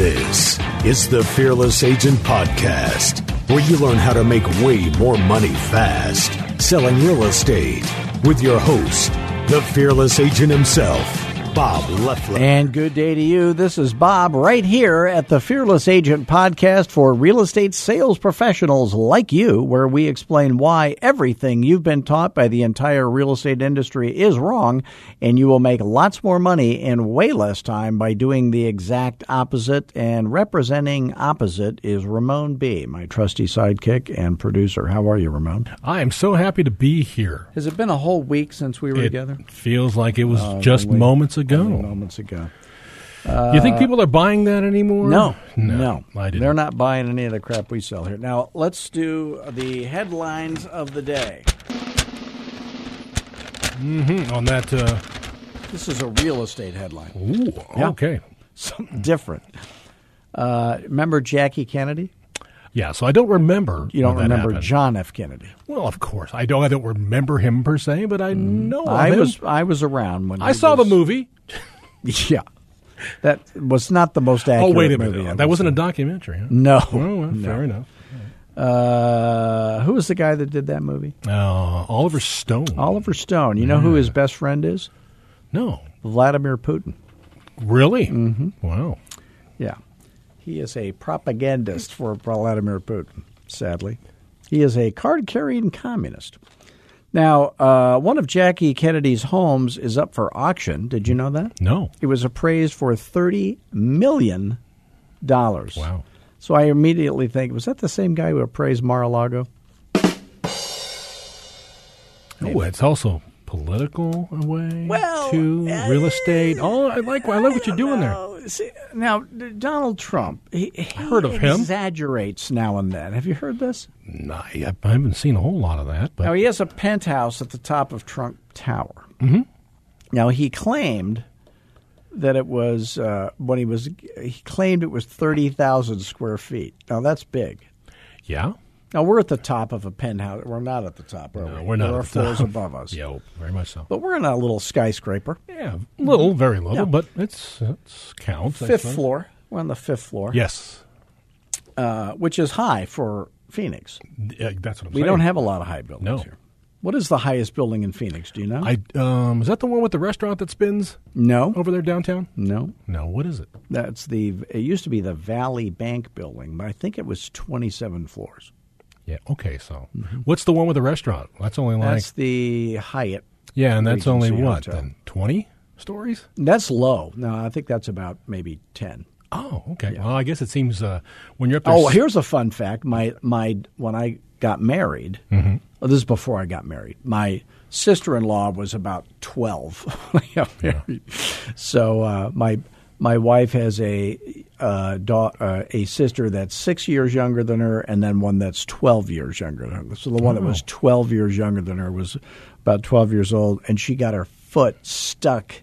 This is the Fearless Agent Podcast, where you learn how to make way more money fast selling real estate with your host, the Fearless Agent himself, Bob Loeffler. And good day to you. This is Bob right here at the Fearless Agent podcast for real estate sales professionals like you, where we explain why everything you've been taught by the entire real estate industry is wrong, and you will make lots more money in way less time by doing the exact opposite. And representing opposite is Ramon B., my trusty sidekick and producer. How are you, Ramon? I am so happy to be here. Has it been a whole week since we were It together? feels like it was Uh, just moments only ago. Moments ago. you think people are buying that anymore? No, no, no, I didn't. They're not buying any of the crap we sell here. Now let's do the headlines of the day. Mhm, on that. Uh, This is a real estate headline, ooh, Yeah. okay. something different. Uh, remember Jackie Kennedy? Yeah, so I don't remember. You don't remember happened. John F. Kennedy? Well, of course I don't. I don't remember him per se, but I know Mm. I him. was I was around when I saw was- the movie. Yeah, that was not the most accurate. Oh, wait a minute. That wasn't a documentary. Huh? no. Oh, well, fair enough. Uh, who was the guy that did that movie? Uh, Oliver Stone. Oliver Stone. You know who his best friend is? No, Vladimir Putin. really? Mm-hmm. Wow. He is a propagandist for Vladimir Putin, sadly. He is a card carrying communist. Now, uh, one of Jackie Kennedy's homes is up for auction. Did you know that? No. It was appraised for $30 million. Wow. So I immediately think, was that the same guy who appraised Mar a Lago? Oh, it's also political way Well, to real estate. Oh, I like I like what you're doing there. Oh, see, now, Donald Trump, he, he Heard of him? exaggerates now and then. Have you heard this? No, I I haven't seen a whole lot of that, but Now he has a penthouse at the top of Trump Tower. Mm-hmm. Now he claimed that it was uh, when he was he claimed it was thirty thousand square feet. Now that's big. yeah, Now we're at the top of a penthouse. We're not at the top, are no, we? we're not There are floors top. above us. Yeah, very much so. But we're in a little skyscraper, Yeah, little, very little, Yeah. but it's it's counts. Fifth floor. We're on the fifth floor, Yes, uh, which is high for Phoenix. Yeah, that's what I'm We saying. don't have a lot of high buildings No. here. What is the highest building in Phoenix? Do you know? I um, is that the one with the restaurant that spins no, over there downtown? no. No, what is it? That's the. It used to be the Valley Bank building, but I think it was twenty-seven floors. Yeah, okay. So, what's the one with the restaurant? That's only like Mm-hmm. That's the Hyatt. yeah, and that's only what Hotel. then twenty stories. That's low. No, I think that's about maybe ten. Oh, okay. Well, I guess it seems uh, when you're up there. Oh, here's a fun fact. My my when I got married, Mm-hmm. well, this is before I got married. My sister-in-law was about twelve. when I got married. So uh, my my wife has a uh, da- uh, a sister that's six years younger than her, and then one that's twelve years younger than her. So the one that was twelve years younger than her was about twelve years old, and she got her foot stuck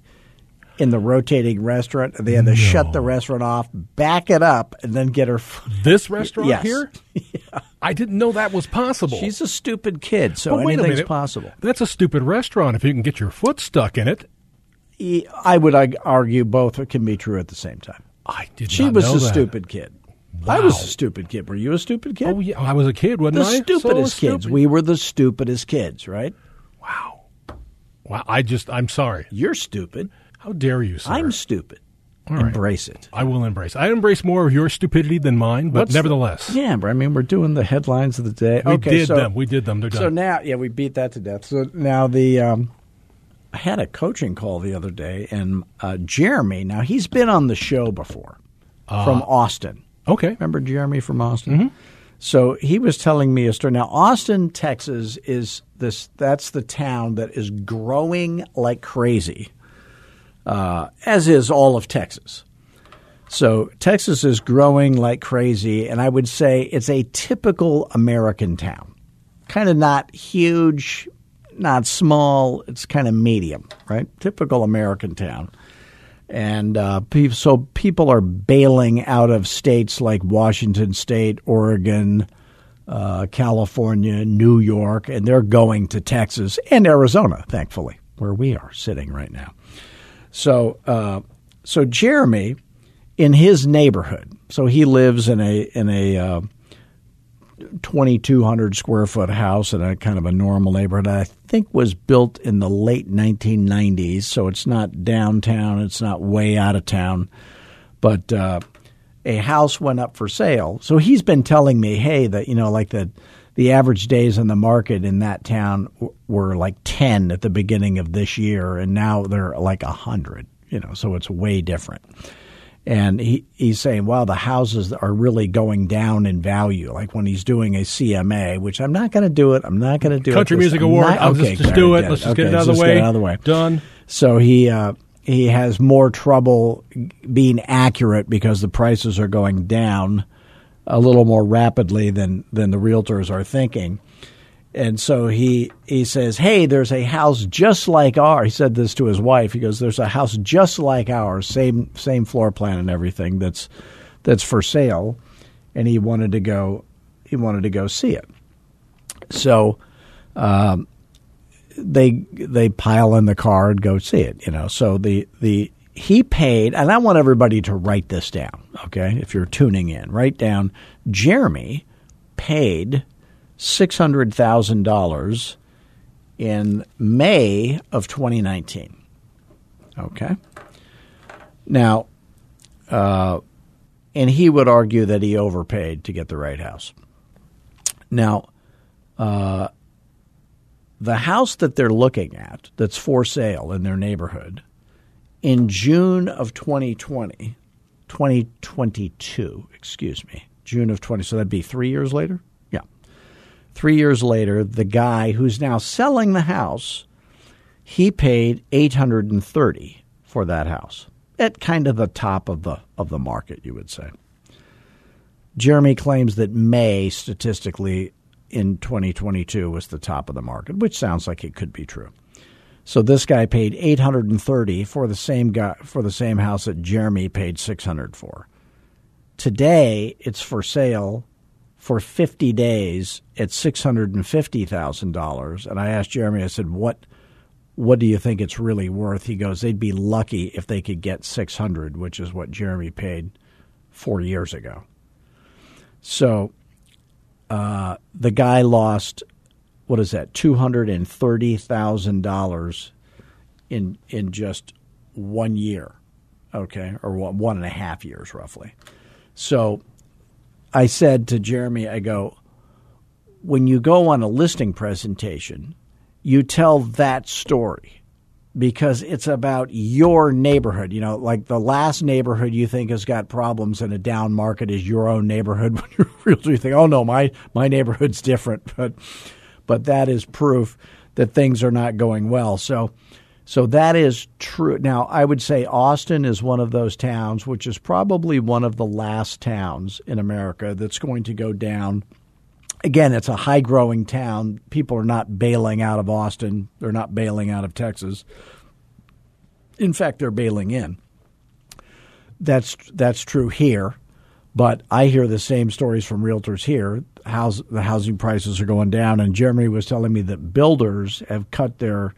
in the rotating restaurant. and They had to shut the restaurant off, back it up, and then get her. Foot. this restaurant Yes. here. I didn't know that was possible. She's a stupid kid, so anything's possible. That's a stupid restaurant if you can get your foot stuck in it. I would argue both can be true at the same time. I did She was a that. stupid kid. I was Wow. a stupid kid. Were you a stupid kid? Oh yeah, I was a kid, wasn't the I? The stupidest So kids. stupid. We were the stupidest kids, right? wow, wow. I just, I'm sorry. You're stupid. How dare you, sir? I'm stupid. Right. Embrace it. I will embrace. I embrace more of your stupidity than mine, but What's- nevertheless, Yeah, but I mean, we're doing the headlines of the day. we okay, did so, them. We did them. They're done. So now, yeah, we beat that to death. So now the um, I had a coaching call the other day, and uh, Jeremy. Now he's been on the show before from Austin. okay. Remember Jeremy from Austin? So he was telling me a story. Now Austin, Texas, is this? That's the town that is growing like crazy, uh, as is all of Texas. So Texas is growing like crazy, and I would say it's a typical American town. Kind of not huge, not small. It's kind of medium, right? Typical American town. And uh, so people are bailing out of states like Washington State, Oregon, uh, California, New York, and they're going to Texas and Arizona, thankfully, where we are sitting right now. So, uh, so Jeremy in his neighborhood. So he lives in a in a uh, 2,200 square foot house in a kind of a normal neighborhood. I think was built in the late 1990s, so it's not downtown. It's not way out of town, but uh, a house went up for sale. So he's been telling me, hey, that you know, like the the average days on the market in that town were like 10 at the beginning of this year, and now they're like 100. You know, so it's way different and he, he's saying, well, the houses are really going down in value. Like when he's doing a CMA, which I'm not going to do it. I'm not going to do Country it. Music Award. Not, I'll okay, just, just do it. Let's just okay, get it out of the way. Get it out of the way. Done. So he uh, he has more trouble being accurate because the prices are going down a little more rapidly than than the realtors are thinking and so he he says, "Hey, there's a house just like ours." He said this to his wife. He goes, "There's a house just like ours, same same floor plan and everything that's that's for sale," and he wanted to go he wanted to go see it. So um, they they pile in the car and go see it. You know, so the the he paid, and I want everybody to write this down. Okay, if you're tuning in, write down. Jeremy paid $600,000 in May of 2019. Okay. Now, uh, and he would argue that he overpaid to get the right house. Now, uh, the house that they're looking at that's for sale in their neighborhood in June of 2020, 2022, excuse me, June of 20, so that'd be three years later? Three years later, the guy who's now selling the house, he paid 830 for that house at kind of the top of the of the market, you would say. Jeremy claims that May statistically in 2022 was the top of the market, which sounds like it could be true. So this guy paid 830 for the same guy for the same house that Jeremy paid 600 for. Today, it's for sale for 50 days at $650,000. And I asked Jeremy, I said, what, what do you think it's really worth? He goes, they'd be lucky if they could get 600, which is what Jeremy paid four years ago. So uh, the guy lost, what is that, $230,000 in, in just one year, okay, or one, one and a half years roughly. So I said to Jeremy, I go, when you go on a listing presentation, you tell that story because it's about your neighborhood. You know, like the last neighborhood you think has got problems in a down market is your own neighborhood. When you're really think, oh no, my my neighborhood's different, but but that is proof that things are not going well. So so that is true. Now, I would say Austin is one of those towns, which is probably one of the last towns in America that's going to go down. Again, it's a high growing town. People are not bailing out of Austin, they're not bailing out of Texas. In fact, they're bailing in. That's that's true here, but I hear the same stories from realtors here. House, the housing prices are going down, and Jeremy was telling me that builders have cut their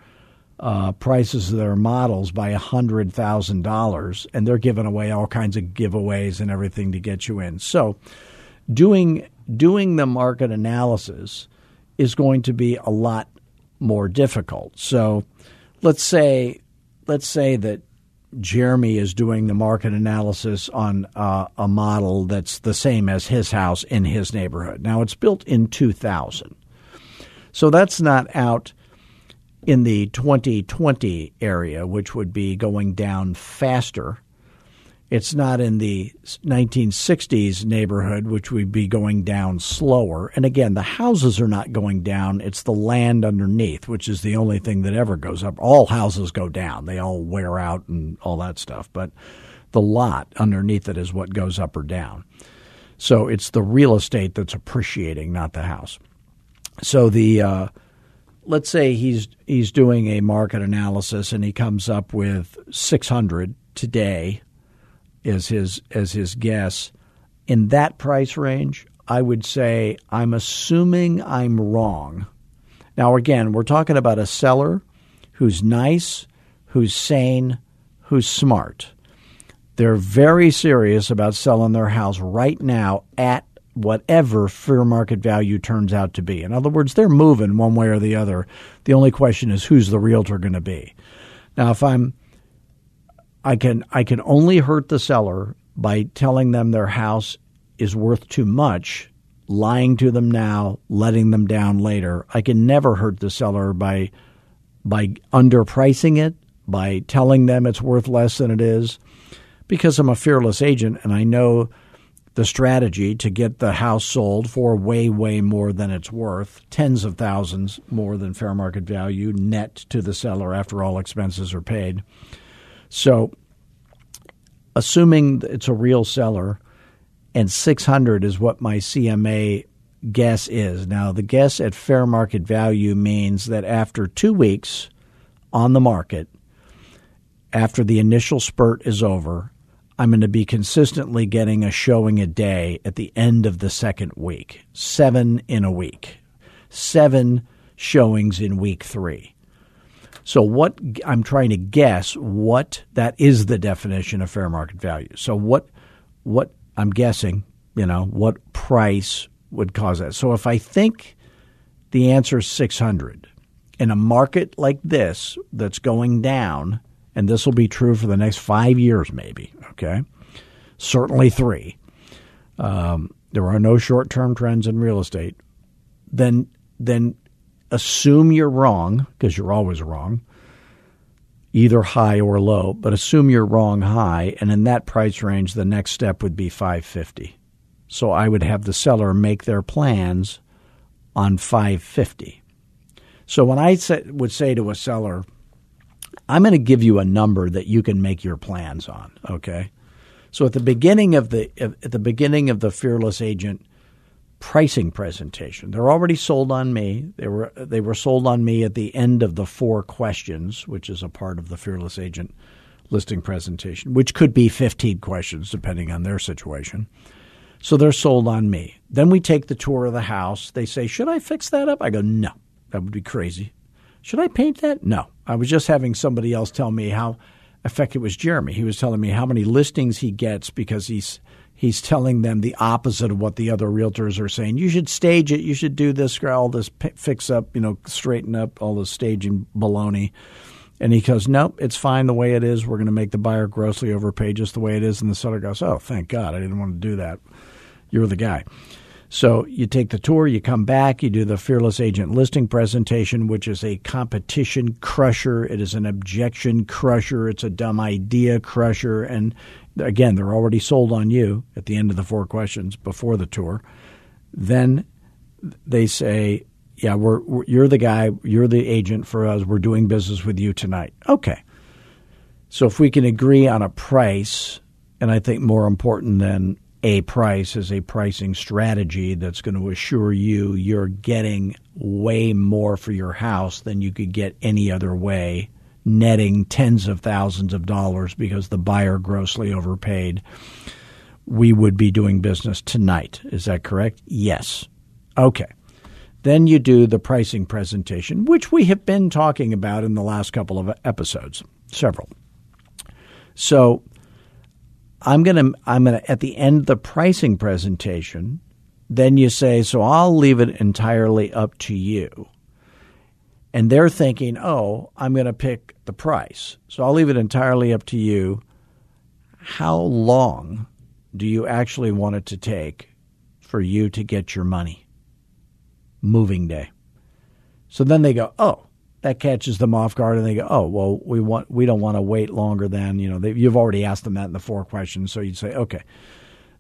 uh, prices of their models by hundred thousand dollars, and they're giving away all kinds of giveaways and everything to get you in. So, doing doing the market analysis is going to be a lot more difficult. So, let's say let's say that Jeremy is doing the market analysis on uh, a model that's the same as his house in his neighborhood. Now, it's built in 2000. So that's not out in the 2020 area, which would be going down faster. It's not in the 1960s neighborhood, which would be going down slower. And again, the houses are not going down. It's the land underneath, which is the only thing that ever goes up. All houses go down, they all wear out and all that stuff. But the lot underneath it is what goes up or down. So it's the real estate that's appreciating, not the house. So the. Uh, let's say he's he's doing a market analysis and he comes up with 600 today as his as his guess in that price range I would say I'm assuming I'm wrong. Now again, we're talking about a seller who's nice, who's sane, who's smart. They're very serious about selling their house right now at whatever fair market value turns out to be. In other words, they're moving one way or the other. The only question is who's the realtor going to be. Now, if I'm I can I can only hurt the seller by telling them their house is worth too much, lying to them now, letting them down later. I can never hurt the seller by by underpricing it, by telling them it's worth less than it is because I'm a fearless agent and I know the strategy to get the house sold for way, way more than it's worth, tens of thousands more than fair market value net to the seller after all expenses are paid. So, assuming it's a real seller, and 600 is what my CMA guess is. Now, the guess at fair market value means that after two weeks on the market, after the initial spurt is over, I'm going to be consistently getting a showing a day at the end of the second week, seven in a week, seven showings in week three. So, what I'm trying to guess what that is the definition of fair market value. So, what what I'm guessing, you know, what price would cause that. So, if I think the answer is 600 in a market like this that's going down, and this will be true for the next five years, maybe. Okay, certainly three. Um, there are no short-term trends in real estate. Then, then assume you're wrong because you're always wrong, either high or low. But assume you're wrong high, and in that price range, the next step would be 550. So I would have the seller make their plans on 550. So when I would say to a seller, I'm going to give you a number that you can make your plans on. Okay. So at the beginning of the at the beginning of the fearless agent pricing presentation, they're already sold on me. They were they were sold on me at the end of the four questions, which is a part of the fearless agent listing presentation, which could be 15 questions depending on their situation. So they're sold on me. Then we take the tour of the house. They say, "Should I fix that up?" I go, "No, that would be crazy." Should I paint that? No. I was just having somebody else tell me how. Fact, it was Jeremy. He was telling me how many listings he gets because he's he's telling them the opposite of what the other realtors are saying. You should stage it. You should do this, all this fix up, you know, straighten up all the staging baloney. And he goes, nope, it's fine the way it is. We're going to make the buyer grossly overpay just the way it is. And the seller goes, oh, thank God, I didn't want to do that. You're the guy. So you take the tour, you come back, you do the Fearless Agent listing presentation, which is a competition crusher. It is an objection crusher. It's a dumb idea crusher. And again, they're already sold on you at the end of the four questions before the tour. Then they say, yeah, we're, we're, you're the guy, you're the agent for us. We're doing business with you tonight. Okay. So if we can agree on a price, and I think more important than a price is a pricing strategy that's going to assure you you're getting way more for your house than you could get any other way, netting tens of thousands of dollars because the buyer grossly overpaid. We would be doing business tonight. Is that correct? Yes. Okay. Then you do the pricing presentation, which we have been talking about in the last couple of episodes, several. So I'm gonna I'm gonna at the end of the pricing presentation, then you say, so I'll leave it entirely up to you. And they're thinking, oh, I'm going to pick the price. So I'll leave it entirely up to you. How long do you actually want it to take for you to get your money? Moving day. So then they go, oh, that catches them off guard, and they go, "Oh, well, we want we don't want to wait longer than you know." They, you've already asked them that in the four questions, so you'd say, "Okay."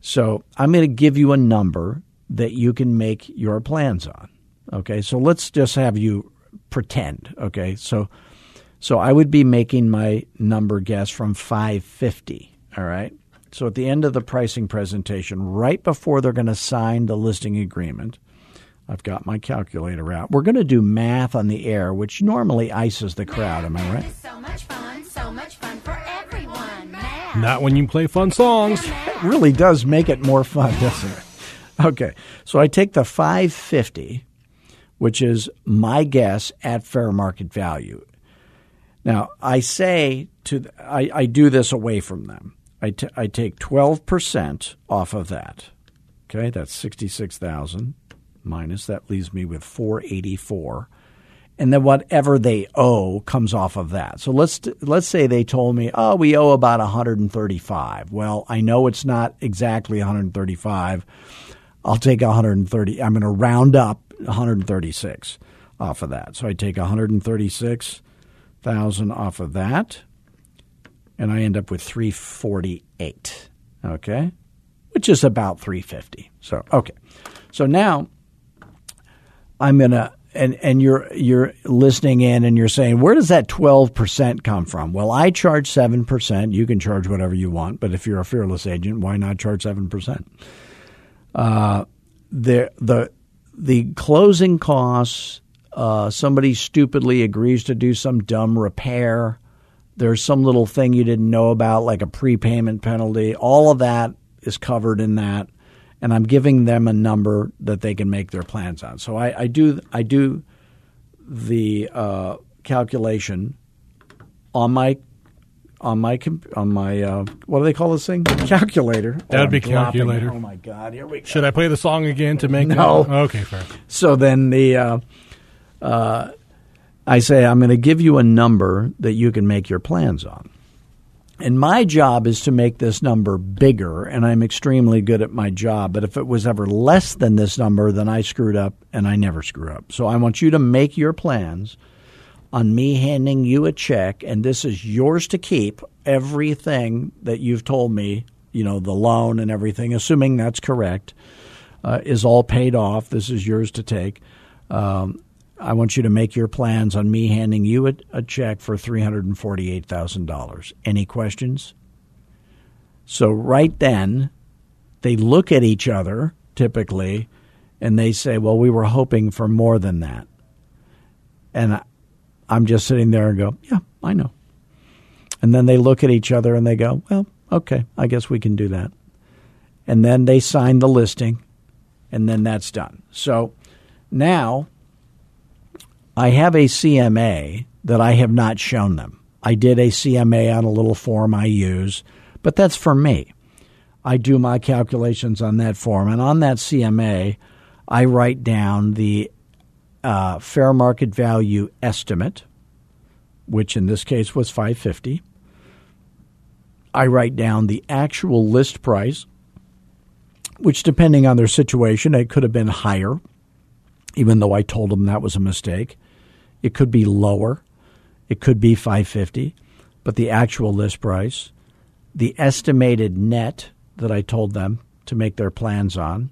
So I'm going to give you a number that you can make your plans on. Okay, so let's just have you pretend. Okay, so so I would be making my number guess from 550. All right. So at the end of the pricing presentation, right before they're going to sign the listing agreement, I've got my calculator out. We're going to do math on the air, which normally ices the crowd. Am I right? So much fun, so much fun for everyone. Math. Not when you play fun songs. It really does make it more fun, doesn't it? Okay, so I take the 550, which is my guess at fair market value. Now, I say to, I, I do this away from them. I, t- I take 12% off of that. Okay, that's 66,000 minus that leaves me with 484. And then whatever they owe comes off of that. So let's let's say they told me, "Oh, we owe about 135." Well, I know it's not exactly 135. I'll take 130. I'm going to round up 136 off of that. So I take 136,000 off of that and I end up with 348. Okay? Which is about 350. So, okay. So now I'm going to and and you're you're listening in and you're saying where does that 12% come from? Well, I charge 7%. You can charge whatever you want, but if you're a fearless agent, why not charge 7%? Uh the the the closing costs uh, somebody stupidly agrees to do some dumb repair there's some little thing you didn't know about, like a prepayment penalty. All of that is covered in that, and I'm giving them a number that they can make their plans on. So I, I do I do the uh, calculation on my on my on my uh, what do they call this thing? Calculator. That would Oh, be I'm dropping calculator. Oh my god! Here we go. Should I play the song again to make No. that? Okay, fair. So then the uh, uh, I say I'm going to give you a number that you can make your plans on. And my job is to make this number bigger, and I'm extremely good at my job. But if it was ever less than this number, then I screwed up, and I never screw up. So I want you to make your plans on me handing you a check, and this is yours to keep. Everything that you've told me, you know, the loan and everything, assuming that's correct, uh, is all paid off. This is yours to take. Um, I want you to make your plans on me handing you a, a check for $348,000. Any questions? So, right then, they look at each other typically and they say, Well, we were hoping for more than that. And I, I'm just sitting there and go, Yeah, I know. And then they look at each other and they go, Well, okay, I guess we can do that. And then they sign the listing and then that's done. So now I have a CMA that I have not shown them. I did a CMA on a little form I use, but that's for me. I do my calculations on that form, and on that CMA, I write down the uh, fair market value estimate, which in this case was 550. I write down the actual list price, which depending on their situation, it could have been higher, even though I told them that was a mistake. It could be lower. It could be 550, but the actual list price, the estimated net that I told them to make their plans on,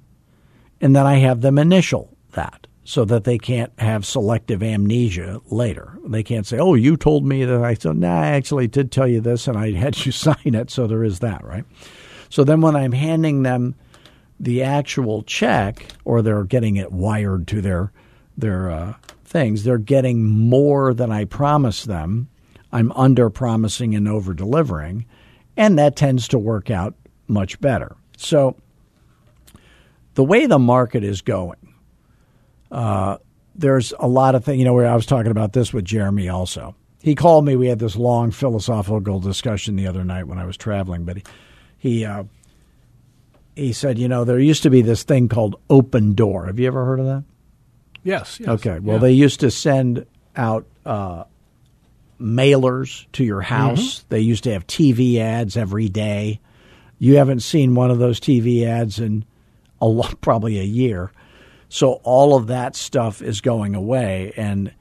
and then I have them initial that so that they can't have selective amnesia later. They can't say, "Oh, you told me that." I said, "Nah, I actually did tell you this, and I had you sign it." So there is that, right? So then when I'm handing them the actual check, or they're getting it wired to their their uh, things, they're getting more than I promised them. I'm under promising and over delivering, and that tends to work out much better. So the way the market is going, uh, there's a lot of things. You know, where I was talking about this with Jeremy also. He called me. We had this long philosophical discussion the other night when I was traveling, but he he, uh, he said, you know, there used to be this thing called Opendoor. Have you ever heard of that? Yes. yes. Okay. Well, Yeah. they used to send out uh, mailers to your house. They used to have TV ads every day. You haven't seen one of those TV ads in a lot, probably a year. So all of that stuff is going away, and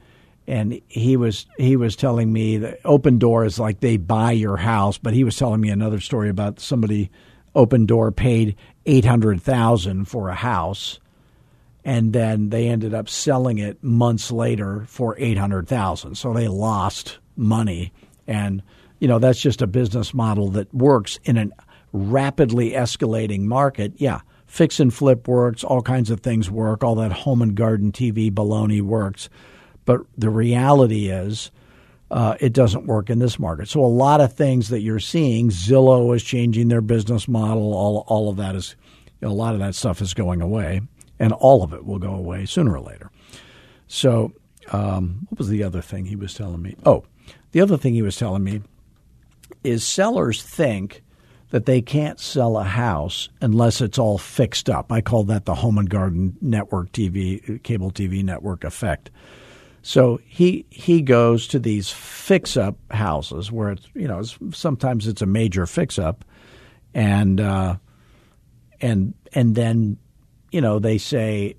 and he was he was telling me that Opendoor is like they buy your house, but he was telling me another story about somebody Opendoor paid eight hundred thousand for a house and then they ended up selling it months later for 800,000 so they lost money and you know that's just a business model that works in a rapidly escalating market yeah fix and flip works all kinds of things work all that home and garden TV baloney works but the reality is uh, it doesn't work in this market. So a lot of things that you're seeing, Zillow is changing their business model. All all of that is, a lot of that stuff is going away, and all of it will go away sooner or later. So um, what was the other thing he was telling me? Oh, the other thing he was telling me is sellers think that they can't sell a house unless it's all fixed up. I call that the home and garden network TV, cable TV network effect. So he he goes to these fix up houses where it's you know sometimes it's a major fix up, and uh, and and then you know they say,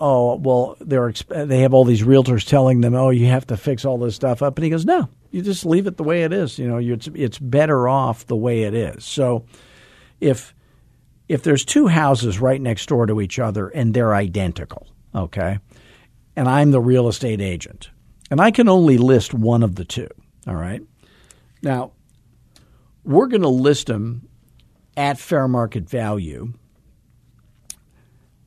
oh well they're exp- they have all these realtors telling them oh you have to fix all this stuff up and he goes no you just leave it the way it is you know it's it's better off the way it is. So if if there's two houses right next door to each other and they're identical okay and I'm the real estate agent and I can only list one of the two all right? Now we're going to list them at fair market value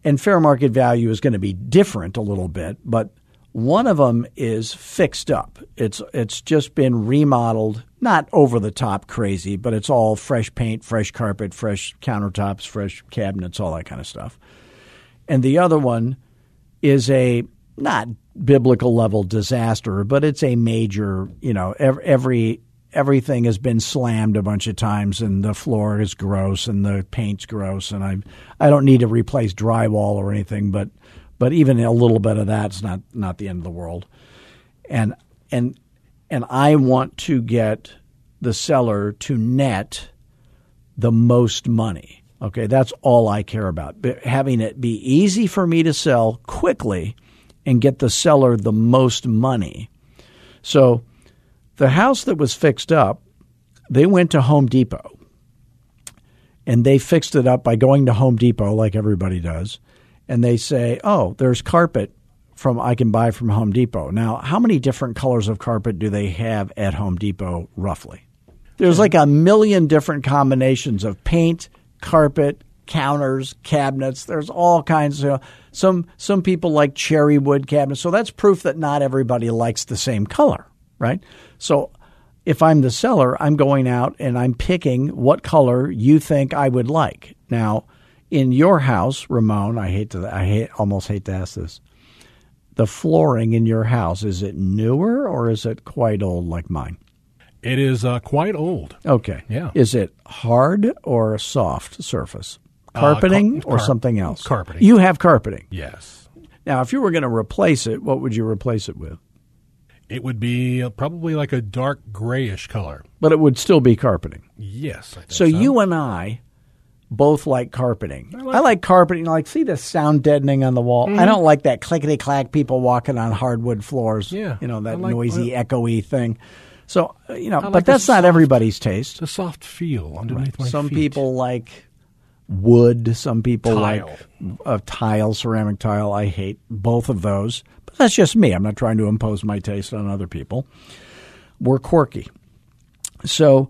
and fair market value is going to be different a little bit, but one of them is fixed up. It's it's just been remodeled, not over the top crazy, but it's all fresh paint, fresh carpet, fresh countertops, fresh cabinets, all that kind of stuff. And the other one is a not biblical level disaster, but it's a major, you know, every, everything has been slammed a bunch of times and the floor is gross and the paint's gross and I I don't need to replace drywall or anything but but even a little bit of that's not not the end of the world. And and and I want to get the seller to net the most money. Okay, that's all I care about. But having it be easy for me to sell quickly and get the seller the most money. So the house that was fixed up, they went to Home Depot and they fixed it up by going to Home Depot like everybody does. And they say, oh, there's carpet from I can buy from Home Depot. Now, how many different colors of carpet do they have at Home Depot roughly? There's like a million different combinations of paint, carpet, counters, cabinets. There's all kinds of some some people like cherry wood cabinets. So that's proof that not everybody likes the same color, right? So if I'm the seller, I'm going out and I'm picking what color you think I would like. Now, in your house, Ramon, I hate to I hate almost hate to ask this. The flooring in your house is it newer or is it quite old like mine? It is uh, quite old. Okay. Yeah. Is it hard or a soft surface? Uh, car- Carpeting or car- something else? carpeting. You have carpeting. Yes. Now, if you were going to replace it, what would you replace it with? It would be uh, probably like a dark grayish color. But it would still be carpeting. Yes. I think So you and I both like carpeting. I like, carpeting. Like, see the sound deadening on the wall. Mm-hmm. I don't like that clickety clack people walking on hardwood floors. Yeah, you know that like- noisy, echoey thing. So uh, you know, like but that's not everybody's taste. the soft feel underneath my Some feet. people like wood. Some people Tile. like uh, tile, ceramic tile. I hate both of those. But that's just me. I'm not trying to impose my taste on other people. We're quirky. So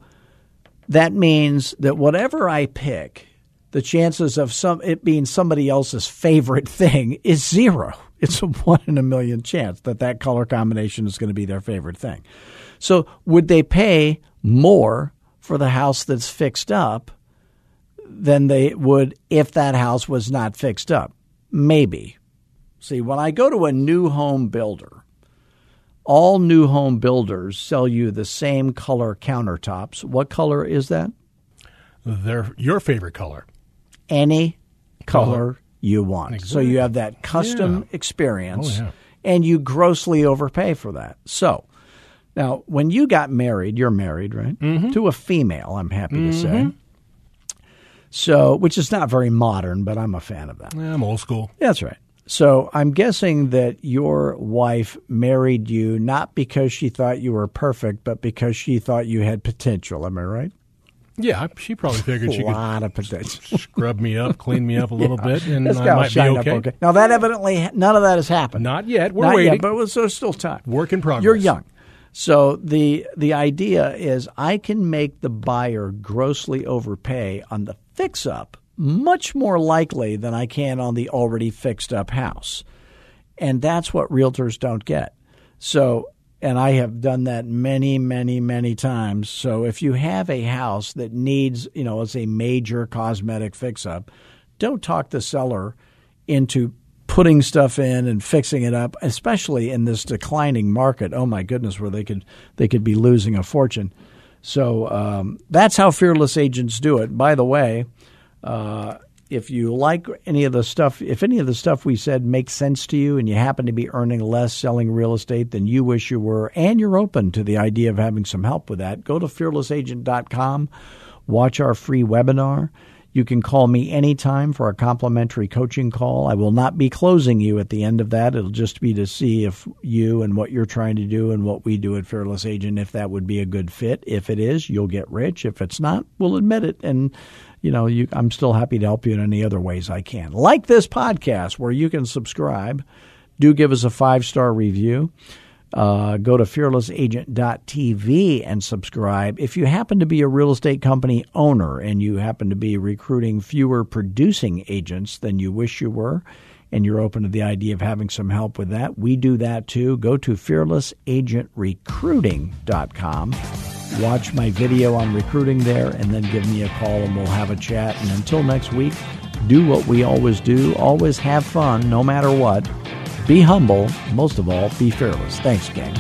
that means that whatever I pick, the chances of some it being somebody else's favorite thing is zero. It's a one in a million chance that that color combination is going to be their favorite thing. So would they pay more for the house that's fixed up than they would if that house was not fixed up? Maybe. See, when I go to a new home builder, all new home builders sell you the same color countertops. What color is that? They're your favorite color. Any color, Color. you want. So you have that custom Yeah. experience Oh, yeah. and you grossly overpay for that. So now, when you got married, you're married, right? Mm-hmm. To a female, I'm happy to say. So, which is not very modern, but I'm a fan of that. Yeah, I'm old school. Yeah, That's right. So I'm guessing that your wife married you not because she thought you were perfect, but because she thought you had potential. Am I right? Yeah, she probably figured she a could lot of potential. scrub me up, clean me up a little bit, and This I might be okay. okay. Now that evidently none of that has happened. Not yet. We're Not waiting. yet, but there's still time. Work in progress. You're young. So the the idea is I can make the buyer grossly overpay on the fix up much more likely than I can on the already fixed up house. And that's what realtors don't get. So and I have done that many, many, many times. So if you have a house that needs, you know, it's a major cosmetic fix up, don't talk the seller into putting stuff in and fixing it up, especially in this declining market. Oh my goodness, where they could they could be losing a fortune. So um, that's how fearless agents do it. By the way, uh, if you like any of the stuff, if any of the stuff we said makes sense to you and you happen to be earning less selling real estate than you wish you were, and you're open to the idea of having some help with that, go to fearlessagent.com, watch our free webinar. You can call me anytime for a complimentary coaching call. I will not be closing you at the end of that. It'll just be to see if you and what you're trying to do and what we do at Fearless Agent, if that would be a good fit. If it is, you'll get rich. If it's not, we'll admit it. And, you know, you, I'm still happy to help you in any other ways I can. Like this podcast where you can subscribe. Do give us a five star review uh, go to fearlessagent.tv and subscribe. If you happen to be a real estate company owner and you happen to be recruiting fewer producing agents than you wish you were, and you're open to the idea of having some help with that, we do that too. Go to fearlessagentrecruiting.com. Watch my video on recruiting there and then give me a call and we'll have a chat. And until next week, do what we always do. Always have fun no matter what be humble. Most of all, be fearless. Thanks, gang.